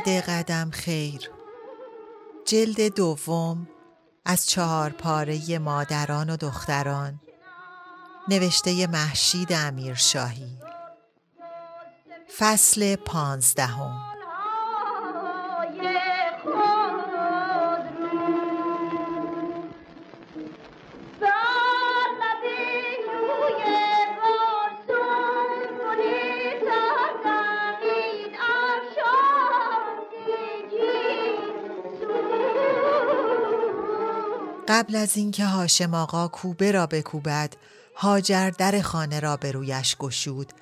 دد قدم خیر. جلد دوم از چهار پاره مادران و دختران. نوشته محشید امیرشاهی. فصل پانزدهم. قبل از اینکه هاشم آقا کوبه را بکوبد هاجر در خانه را به رویش گشود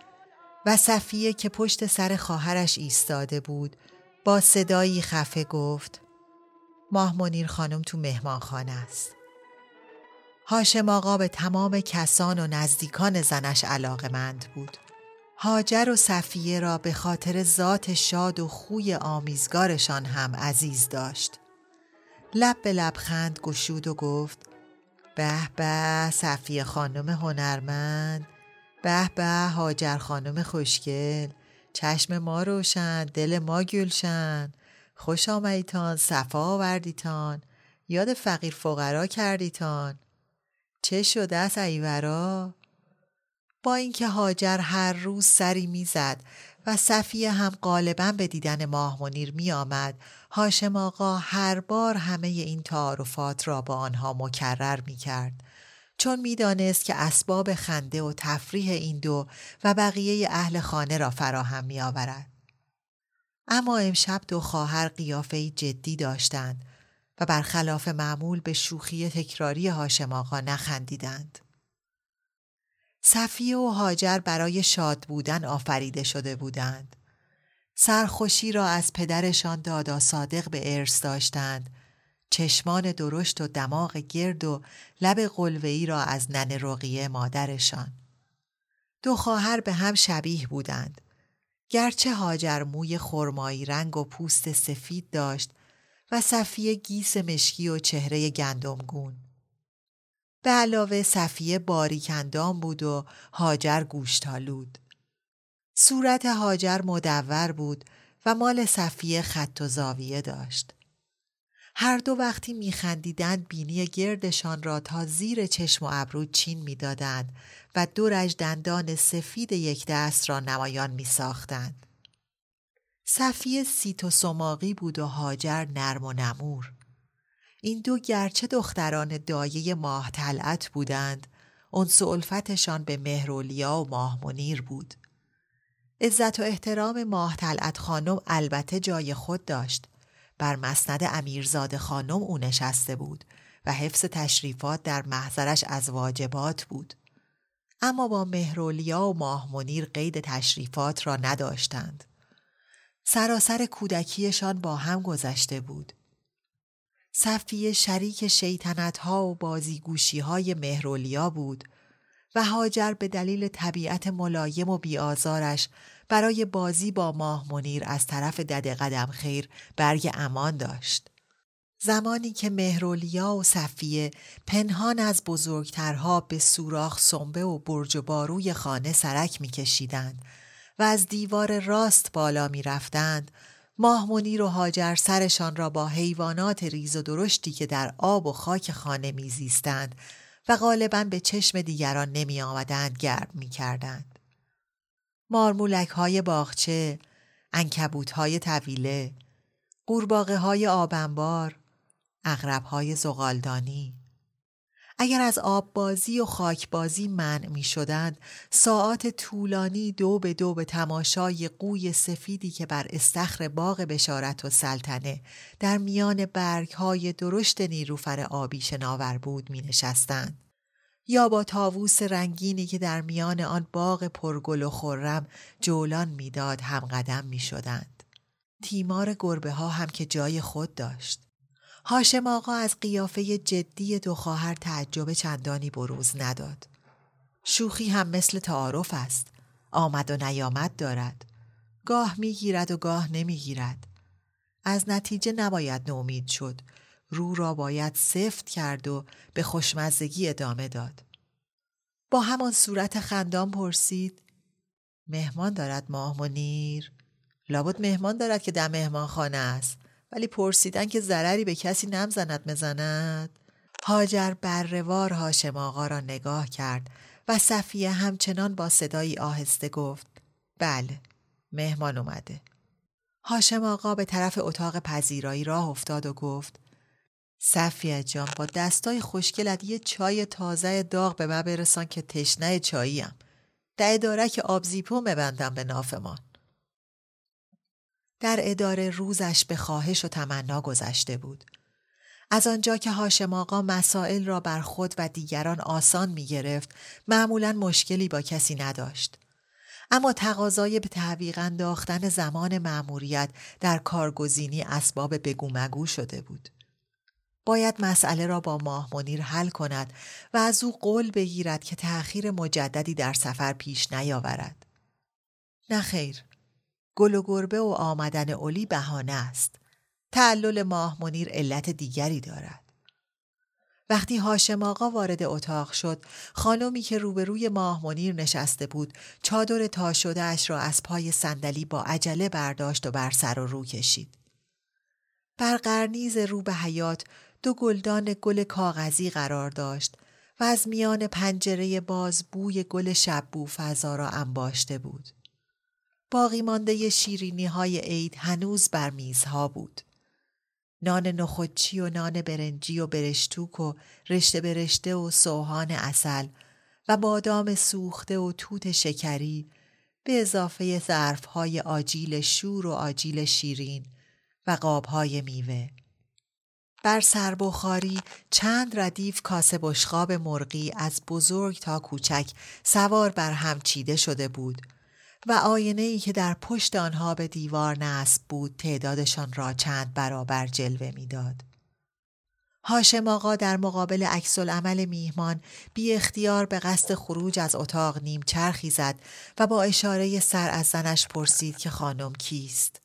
و صفیه که پشت سر خواهرش ایستاده بود با صدایی خفه گفت ماه منیر خانم تو مهمان خانه است. هاشم آقا به تمام کسان و نزدیکان زنش علاقمند بود. هاجر و صفیه را به خاطر ذات شاد و خوی آمیزگارشان هم عزیز داشت. لب به لبخند گشود و گفت به به صفیه خانم هنرمند به به هاجر خانم خوشگل چشم ما روشن دل ما گلشن خوش آمدیتان صفا آوردیتان یاد فقیر فقرا کردیتان. چه شده است ایورا با اینکه هاجر هر روز سری می‌زد و صفیه هم غالبا به دیدن ماه منیر می آمد هاشم آقا هر بار همه این تعارفات را با آنها مکرر می کرد چون می‌دانست که اسباب خنده و تفریح این دو و بقیه اهل خانه را فراهم می آورد. اما امشب دو خواهر قیافه جدی داشتند و برخلاف معمول به شوخی تکراری هاشم آقا نخندیدند. صفیه و هاجر برای شاد بودن آفریده شده بودند. سرخوشی را از پدرشان دادا صادق به ارث داشتند. چشمان درشت و دماغ گرد و لب قلوهی را از نن رقیه مادرشان. دو خواهر به هم شبیه بودند. گرچه هاجر موی خرمایی رنگ و پوست سفید داشت و صفیه گیس مشکی و چهره گندمگون. به علاوه صفیه باریکندام بود و هاجر گوشتالود. صورت هاجر مدور بود و مال صفیه خط و زاویه داشت. هر دو وقتی میخندیدند بینی گردشان را تا زیر چشم و ابرو چین می‌دادند و دو رج دندان سفید یک دست را نمایان میساختند. صفیه سیت و سماقی بود و هاجر نرم و نمور. این دو گرچه دختران دایه ماه تلعت بودند انس الفتشان به مهرولیا و ماه منیر بود. عزت و احترام ماه تلعت خانم البته جای خود داشت. بر مسند امیرزاده خانم او نشسته بود و حفظ تشریفات در محضرش از واجبات بود. اما با مهرولیا و ماه منیر قید تشریفات را نداشتند. سراسر کودکیشان با هم گذشته بود. صفیه شریک شیطنت ها و بازیگوشی های مهرولیا بود و هاجر به دلیل طبیعت ملایم و بیازارش برای بازی با ماه منیر از طرف دد قدم خیر برگ امان داشت. زمانی که مهرولیا و صفیه پنهان از بزرگترها به سوراخ سنبه و برج و باروی خانه سرک میکشیدند و از دیوار راست بالا می رفتند ماه منیر و هاجر سرشان را با حیوانات ریز و درشتی که در آب و خاک خانه میزیستند و غالبا به چشم دیگران نمی آمدند گرم می کردند. مارمولک های باغچه، انکبوت های طویله، قورباغه های آبنبار، اغرب های زغالدانی. اگر از آب بازی و خاک بازی منع می شدند، ساعات طولانی دو به دو به تماشای قوی سفیدی که بر استخر باغ بشارت و سلطنه در میان برگ های درشت نیروفر آبی شناور بود می نشستند. یا با تاووس رنگینی که در میان آن باغ پرگل و خرم جولان می‌داد هم قدم می شدند. تیمار گربه ها هم که جای خود داشت. هاشم آقا از قیافه جدی دو خواهر تعجب چندانی بروز نداد. شوخی هم مثل تعارف است. آمد و نیامد دارد. گاه می‌گیرد و گاه نمی‌گیرد. از نتیجه نباید نومید شد. رو را باید سفت کرد و به خوشمزگی ادامه داد. با همان صورت خندان پرسید مهمان دارد ماه منیر لابد مهمان دارد که در مهمان خانه است ولی پرسیدن که ضرری به کسی نمزند مزند. هاجر برروار هاشم آقا را نگاه کرد و صفیه همچنان با صدایی آهسته گفت بله مهمان اومده. هاشم آقا به طرف اتاق پذیرایی راه افتاد و گفت صفیه جان با دستای خوشگلت یه چای تازه داغ به من برسان که تشنه چاییم. در اداره که آبزیپو مبندم به نافمان در اداره روزش به خواهش و تمنا گذشته بود. از آنجا که هاشم آقا مسائل را بر خود و دیگران آسان می گرفت معمولا مشکلی با کسی نداشت. اما تقاضای به تعویق انداختن زمان مأموریت در کارگزینی اسباب بگو مگو شده بود. باید مسئله را با ماه منیر حل کند و از او قول بگیرد که تأخیر مجددی در سفر پیش نیاورد. نه خیر. گل و گربه و آمدن اولی بهانه است. تعلل ماه منیر علت دیگری دارد. وقتی هاشم آقا وارد اتاق شد خانمی که روبروی ماه منیر نشسته بود چادر تا شده اش را از پای صندلی با عجله برداشت و بر سر و رو کشید. بر قرنیز رو به حیات دو گلدان گل کاغذی قرار داشت و از میان پنجره باز بوی گل شببو فضا را انباشته بود. باقی مانده شیرینی های عید هنوز بر میزها بود. نان نخودچی و نان برنجی و برشتوک و رشته برشته و سوهان اصل و بادام سوخته و توت شکری به اضافه ظرف های آجیل شور و آجیل شیرین و قاب های میوه. بر سربخاری چند ردیف کاسه بشقاب مرغی از بزرگ تا کوچک سوار بر هم چیده شده بود و آینه ای که در پشت آنها به دیوار نصب بود تعدادشان را چند برابر جلوه می‌داد. هاشم آقا در مقابل عکس عمل میهمان بی اختیار به قصد خروج از اتاق نیم چرخی زد و با اشاره سر از زنش پرسید که خانم کیست؟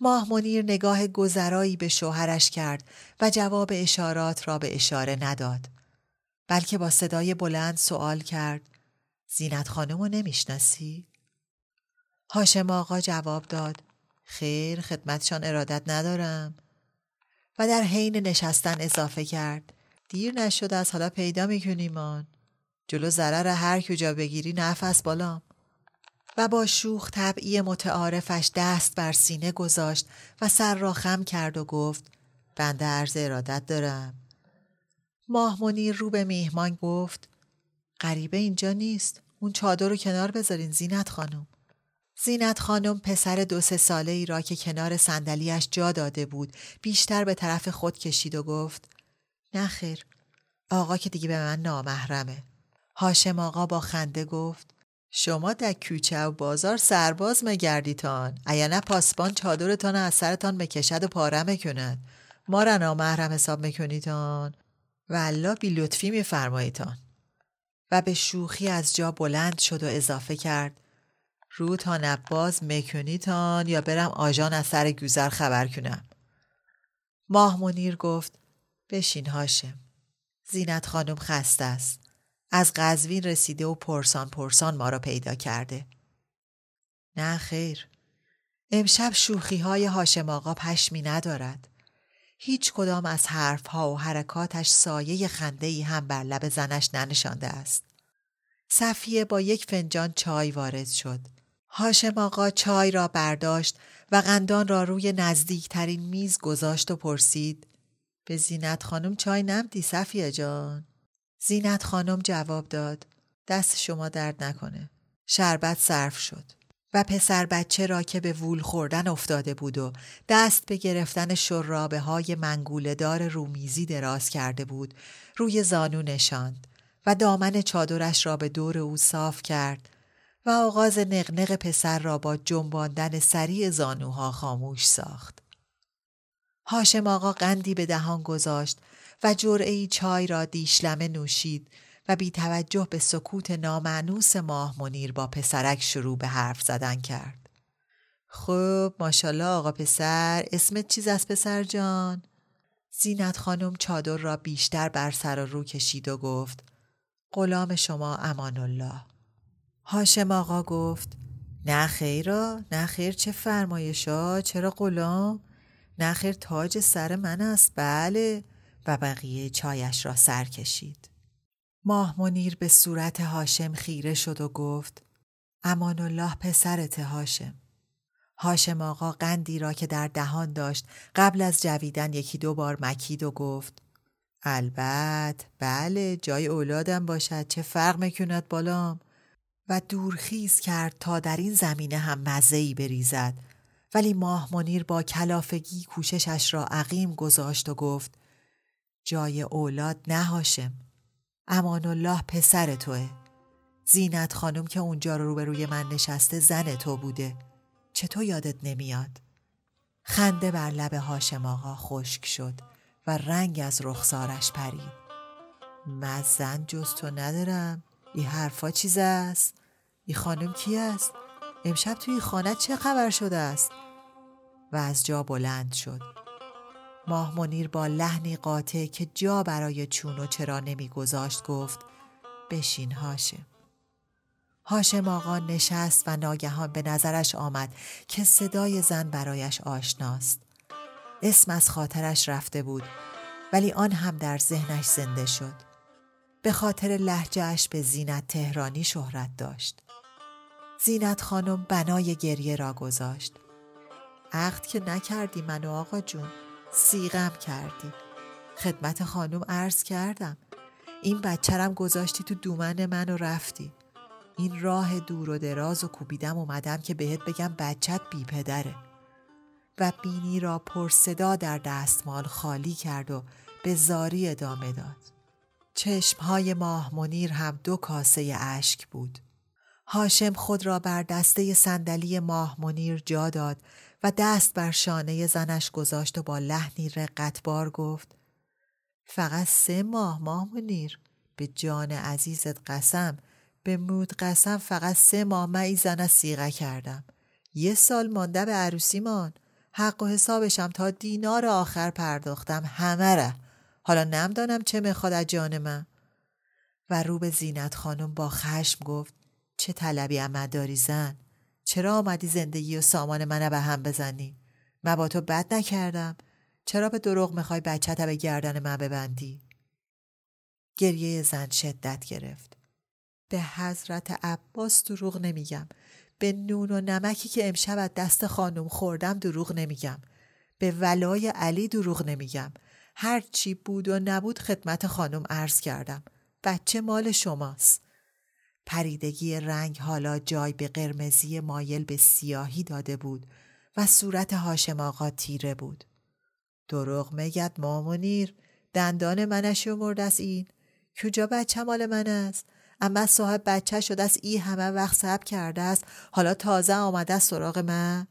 ماه منیر نگاه گذرایی به شوهرش کرد و جواب اشارات را به اشاره نداد. بلکه با صدای بلند سوال کرد زینت خانم رو نمی‌شناسی؟ هاشم آقا جواب داد. خیر خدمتشان ارادت ندارم. و در حین نشستن اضافه کرد. دیر نشد از حالا پیدا میکنیمان. جلو ضرر هر کجا بگیری نفس بالام. و با شوخ طبعی متعارفش دست بر سینه گذاشت و سر را خم کرد و گفت بنده عرض ارادت دارم. ماه منیر رو به میهمان گفت غریبه اینجا نیست. اون چادر رو کنار بذارین زینت خانم. زینت خانم پسر دو سه ساله ای را که کنار صندلیاش جا داده بود بیشتر به طرف خود کشید و گفت نخیر آقا که دیگه به من نامحرمه. هاشم آقا با خنده گفت شما در کوچه و بازار سرباز مگردیتان. ایا نه پاسبان چادرتان از سرتان بکشد و پاره می‌کند. ما را نامحرم حساب میکنیتان. و الله بی لطفی میفرماییتان. و به شوخی از جا بلند شد و اضافه کرد رو تا نباز میکنیتان یا برم آژان از سر گوزر خبر کنم ماه منیر گفت بشین هاشم زینت خانم خسته است از قزوین رسیده و پرسان پرسان ما را پیدا کرده. نه خیر. امشب شوخی های هاشم آقا پشمی ندارد. هیچ کدام از حرف ها و حرکاتش سایه خنده ای هم بر لب زنش ننشانده است. صفیه با یک فنجان چای وارد شد. هاشم آقا چای را برداشت و قندان را روی نزدیکترین میز گذاشت و پرسید به زینت خانم چای نمدی صفیه جان؟ زینت خانم جواب داد دست شما درد نکنه شربت صرف شد. و پسر بچه را که به وول خوردن افتاده بود و دست به گرفتن شرابه های منگوله دار رومیزی دراز کرده بود روی زانو نشاند و دامن چادرش را به دور او صاف کرد و آغاز نقنق پسر را با جنباندن سریع زانوها خاموش ساخت. هاشم آقا قندی به دهان گذاشت و جرعی چای را دیشلمه نوشید و بی توجه به سکوت نامعنوس ماه منیر با پسرک شروع به حرف زدن کرد. خب ماشالله آقا پسر اسمت چیز از پسر جان؟ زینت خانم چادر را بیشتر بر سر و رو کشید و گفت غلام شما امان الله هاشم آقا گفت نه خیرا نه خیر چه فرمایشا چرا غلام؟ نه خیر تاج سر من است بله. و بقیه چایش را سر کشید. ماه منیر به صورت هاشم خیره شد و گفت امان الله پسرت هاشم. هاشم آقا قندی را که در دهان داشت قبل از جویدن یکی دو بار مکید و گفت البته بله جای اولادم باشد چه فرق می‌کند بالام و دورخیز کرد تا در این زمینه هم مزهی بریزد. ولی ماه منیر با کلافگی کوششش را عقیم گذاشت و گفت جای اولاد نه هاشم امان الله پسر توه. زینت خانم که اونجا رو روبروی من نشسته زن تو بوده. چطور یادت نمیاد؟ خنده بر لب هاشم آقا خشک شد و رنگ از رخسارش پرید. من زن جز تو ندارم. این حرفا چیز است؟ این خانم کی است؟ امشب توی خانه چه خبر شده است؟ و از جا بلند شد. ماه منیر با لحنی قاطع که جا برای چون و چرا نمیگذاشت گفت بشین هاشم. هاشم آقا نشست و ناگهان به نظرش آمد که صدای زن برایش آشناست. اسم از خاطرش رفته بود ولی آن هم در ذهنش زنده شد. به خاطر لحجهش به زینت تهرانی شهرت داشت. زینت خانم بنای گریه را گذاشت. عقد که نکردی منو آقا جون سیغم کردی. خدمت خانم عرض کردم. این بچرم گذاشتی تو دومن من و رفتی. این راه دور و دراز و کوبیدم اومدم که بهت بگم بچت بی پدره. و بینی را پر صدا در دستمال خالی کرد و به زاری ادامه داد. چشمهای ماه منیر هم دو کاسه اشک بود. هاشم خود را بر دسته صندلی ماه منیر جا داد و دست بر شانه زنش گذاشت و با لحنی رقتبار گفت فقط سه ماه ماه منیر. به جان عزیزت قسم به مود قسم فقط سه ماه. من ای زن سیغه کردم. یه سال مانده به عروسیمان حق و حسابشم تا دینار آخر پرداختم. همه ره. حالا نمدانم چه می‌خواد از جان من. و رو به زینت خانم با خشم گفت چه طلبی امد داری زن؟ چرا آمدی زندگی و سامان منو به هم بزنی؟ من با تو بد نکردم. چرا به دروغ می‌خوای بچت به گردن من ببندی؟ گریه زن شدت گرفت. به حضرت عباس دروغ نمیگم. به نون و نمکی که امشب از دست خانم خوردم دروغ نمیگم. به ولای علی دروغ نمیگم. هر چی بود و نبود خدمت خانم عرض کردم. بچه مال شماست. پریدگی رنگ حالا جای به قرمزی مایل به سیاهی داده بود و صورت هاشم آقا تیره بود. دروغ میگد مامونیر دندان منش مرد از این. کجا بچه مال من است؟ اما صاحب بچه شده است ای همه وقت صبر کرده است. حالا تازه آمده است سراغ من.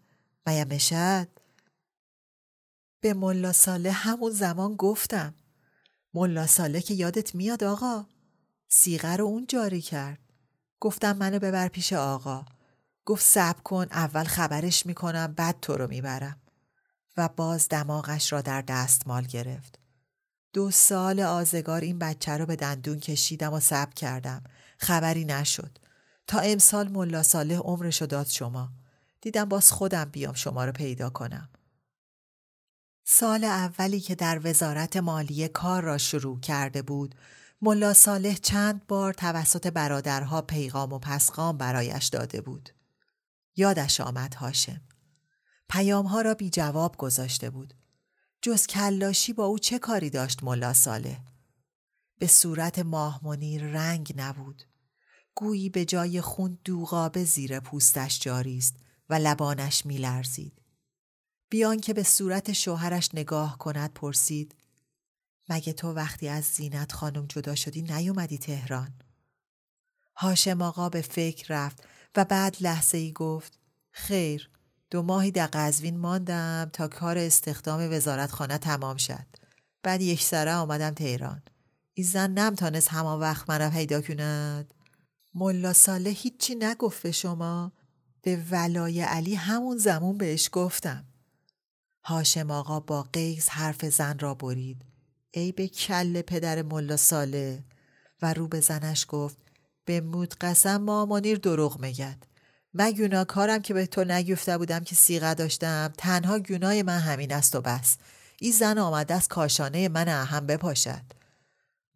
میم مشد به ملا ساله همون زمان گفتم. ملا ساله که یادت میاد آقا سیغه رو اون جاری کرد. گفتم منو ببر پیش آقا. گفت صبر کن اول خبرش می‌کنم بعد تو رو می‌برم. و باز دماغش را در دستمال گرفت. دو سال آزگار این بچه رو به دندون کشیدم و صبر کردم. خبری نشد. تا امسال ملا صالح عمرش داد شما. دیدم باز خودم بیام شما رو پیدا کنم. سال اولی که در وزارت مالیه کار را شروع کرده بود ملا صالح چند بار توسط برادرها پیغام و پسخام برایش داده بود یادش آمد هاشم. پیام ها را بی جواب گذاشته بود. جز کلاشی با او چه کاری داشت ملا ساله؟ به صورت ماهمنیر رنگ نبود. گویی به جای خون دوغابه زیر پوستش جاری است و لبانش میلرزید. بیان که به صورت شوهرش نگاه کند پرسید مگه تو وقتی از زینت خانم جدا شدی نیومدی تهران؟ هاشم آقا به فکر رفت و بعد لحظه ای گفت خیر دو ماهی در قزوین ماندم تا کار استخدام وزارت خانه تمام شد. بعد یک سره آمدم تهران. این زن نمتانست همان وقت مرا پیدا کند. ملا ساله هیچی نگفت به شما. به ولای علی همون زمون بهش گفتم. هاشم آقا با قیز حرف زن را برید. ای به کل پدر ملا ساله و رو به زنش گفت به مود قسم مامانیر دروغ میگد. من گناه کارم که به تو نگفته بودم که سیغه داشتم. تنها گناه من همین است و بس. این زن آمده از کاشانه من اهم بپاشد.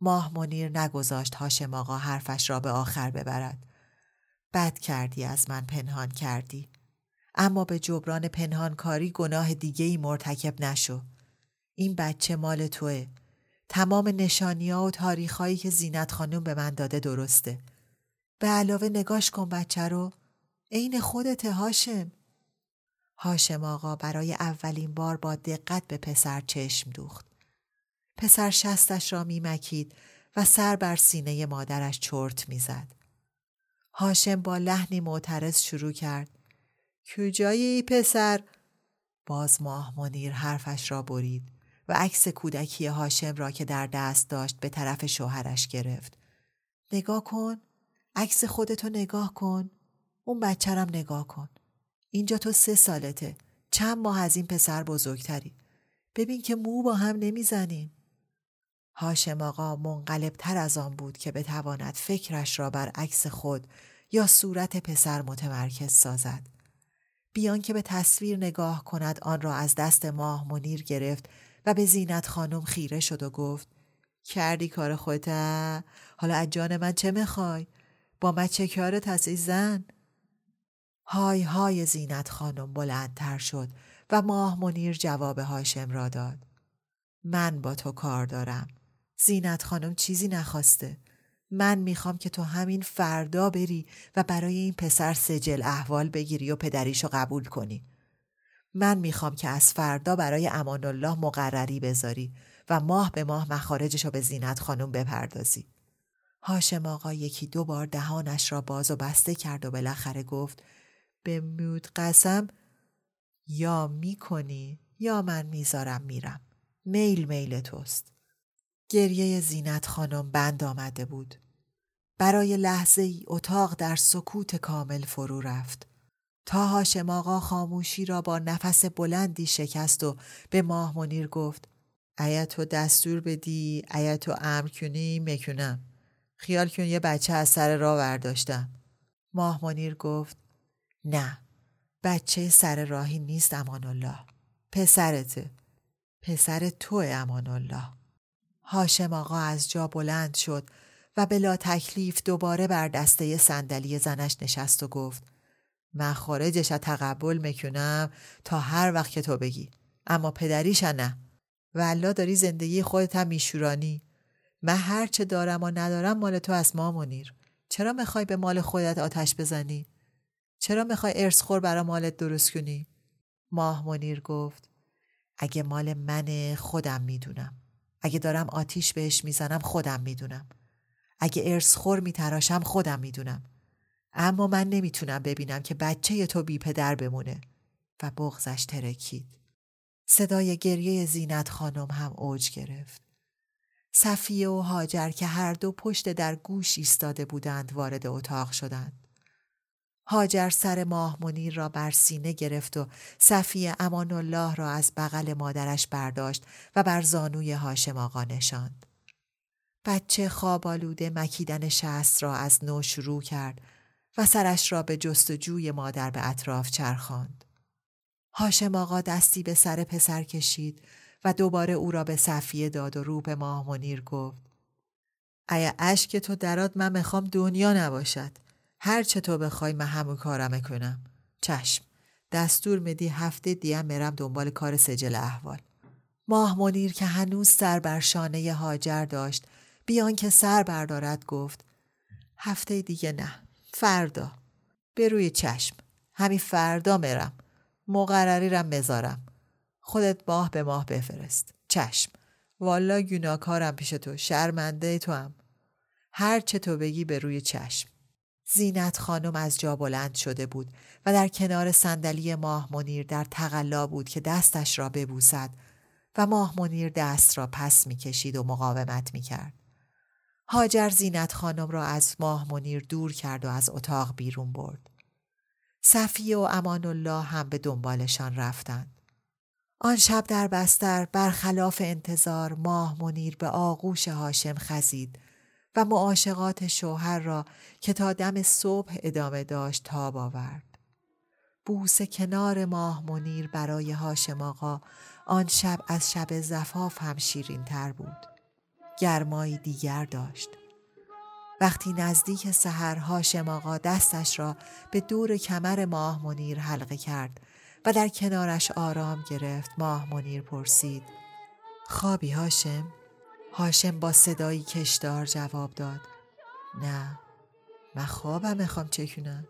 ماه منیر نگذاشت هاشم آقا حرفش را به آخر ببرد. بد کردی از من پنهان کردی. اما به جبران پنهانکاری گناه دیگه ای مرتکب نشو. این بچه مال توه. تمام نشانی ها و تاریخ هایی که زینت خانم به من داده درسته. به علاوه نگاش کن بچه رو. عین خودت هاشم. هاشم آقا برای اولین بار با دقت به پسر چشم دوخت. پسر شستش را میمکید و سر بر سینه مادرش چرت می‌زد. هاشم با لحنی معترض شروع کرد. کجای ای پسر؟ باز ماه منیر حرفش را برید. و عکس کودکی هاشم را که در دست داشت به طرف شوهرش گرفت نگاه کن عکس خودتو نگاه کن اون بچرم نگاه کن. اینجا تو سه سالته. چند ماه از این پسر بزرگتری. ببین که مو با هم نمی‌زنیم. هاشم آقا منقلب تر از آن بود که بتواند فکرش را بر عکس خود یا صورت پسر متمرکز سازد. بیان که به تصویر نگاه کند آن را از دست ماه منیر گرفت و به زینت خانم خیره شد و گفت کردی کار خودت حالا از جان من چه می‌خوای؟ با من چه کارت هست زن؟ های های زینت خانم بلندتر شد و ماه منیر جواب هاشم را داد. من با تو کار دارم. زینت خانم چیزی نخواسته. من می‌خوام که تو همین فردا بری و برای این پسر سجل احوال بگیری و پدریشو قبول کنی. من می‌خوام که از فردا برای امان الله مقرری بذاری و ماه به ماه مخارجشو به زینت خانم بپردازی. هاشم آقا یکی دو بار دهانش را باز و بسته کرد و بالاخره گفت به مود قسم یا می‌کنی یا من می‌ذارم میرم. میل میل توست. گریه زینت خانم بند آمده بود. برای لحظه ای اتاق در سکوت کامل فرو رفت. تا هاشم آقا خاموشی را با نفس بلندی شکست و به ماه منیر گفت ایا تو دستور بدی ایا تو امر کنی می‌کنم. خیال کن یه بچه از سر راه برداشتم. ماه منیر گفت نه بچه سر راهی نیست امان الله. پسرته پسر تو امان الله. هاشم آقا از جا بلند شد و بلا تکلیف دوباره بر دسته صندلی زنش نشست و گفت من خارجش تقبل می‌کنم تا هر وقت که تو بگی اما پدریش نه والا داری زندگی خودت هم میشورانی من هر چه دارم و ندارم مال تو از ما منیر چرا می‌خوای به مال خودت آتش بزنی چرا می‌خوای ارث خور برا مالت درست کنی؟ ماه منیر گفت اگه مال من خودم می‌دونم. اگه دارم آتیش بهش می‌زنم خودم می‌دونم. اگه ارث خور میتراشم خودم می‌دونم. اما من نمی‌تونم ببینم که بچه تو بی پدر بمونه و بغزش ترکید. صدای گریه زینت خانم هم اوج گرفت. صفیه و هاجر که هر دو پشت در گوش ایستاده بودند وارد اتاق شدند. هاجر سر ماه منیر را بر سینه گرفت و صفی امان الله را از بغل مادرش برداشت و بر زانوی هاشم آقا نشاند. بچه خواب آلوده مکیدن شست را از نو شروع کرد و سرش را به جستجوی مادر به اطراف چرخاند. هاشم آقا دستی به سر پسر کشید و دوباره او را به صفیه داد و رو به ماه منیر گفت ایا اشک تو درات من می‌خوام دنیا نباشد. هر چه تو بخوای من همون کارم کنم. چشم دستور میدی هفته دیم مرم دنبال کار سجل احوال. ماه منیر که هنوز سر بر شانه هاجر داشت بیان که سر بردارد گفت هفته دیگه نه. فردا. به روی چشم. همین فردا مرم مقرری رم مزارم خودت ماه به ماه بفرست. چشم. والا گناکارم پیش تو. شرمنده تو هم هر چه تو بگی به روی چشم. زینت خانم از جا بلند شده بود و در کنار صندلی ماه منیر در تقلا بود که دستش را ببوسد و ماه منیر دست را پس می‌کشید و مقاومت می‌کرد. هاجر زینت خانم را از ماه منیر دور کرد و از اتاق بیرون برد. صفیه و امان الله هم به دنبالشان رفتند. آن شب در بستر برخلاف انتظار ماه منیر به آغوش هاشم خزید و معاشقات شوهر را که تا دم صبح ادامه داشت تاب آورد. بوس کنار ماه منیر برای هاشم آقا آن شب از شب زفاف هم شیرین تر بود. گرمایی دیگر داشت. وقتی نزدیک سحر هاشم آقا دستش را به دور کمر ماه منیر حلقه کرد و در کنارش آرام گرفت ماه منیر پرسید خوابی هاشم؟ هاشم با صدایی کشدار جواب داد نه من خوابم می‌خوام چکونم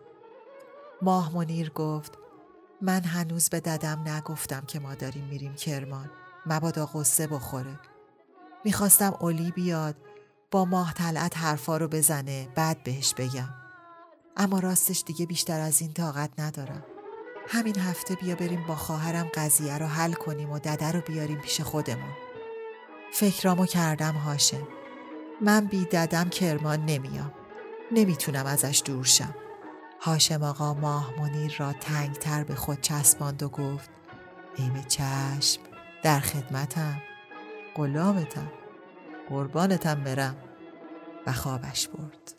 ماه منیر گفت من هنوز به ددم نگفتم که ما داریم میریم کرمان مبادا قصه بخوره می‌خواستم اولی بیاد با ماه طلعت حرفا رو بزنه بعد بهش بگم. اما راستش دیگه بیشتر از این طاقت ندارم. همین هفته بیا بریم با خواهرم قضیه رو حل کنیم و دده رو بیاریم پیش خودمون. فکرامو کردم هاشم من بی ددم کرمان نمیام. نمی‌تونم ازش دور شم. هاشم آقا ماه منیر را تنگتر به خود چسباند و گفت به چشم در خدمتم. غلامتم قربانتم برم. و خوابش برد.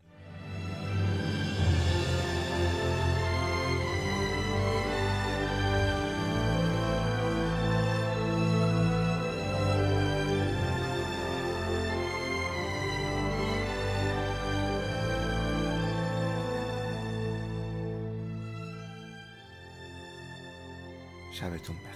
来准备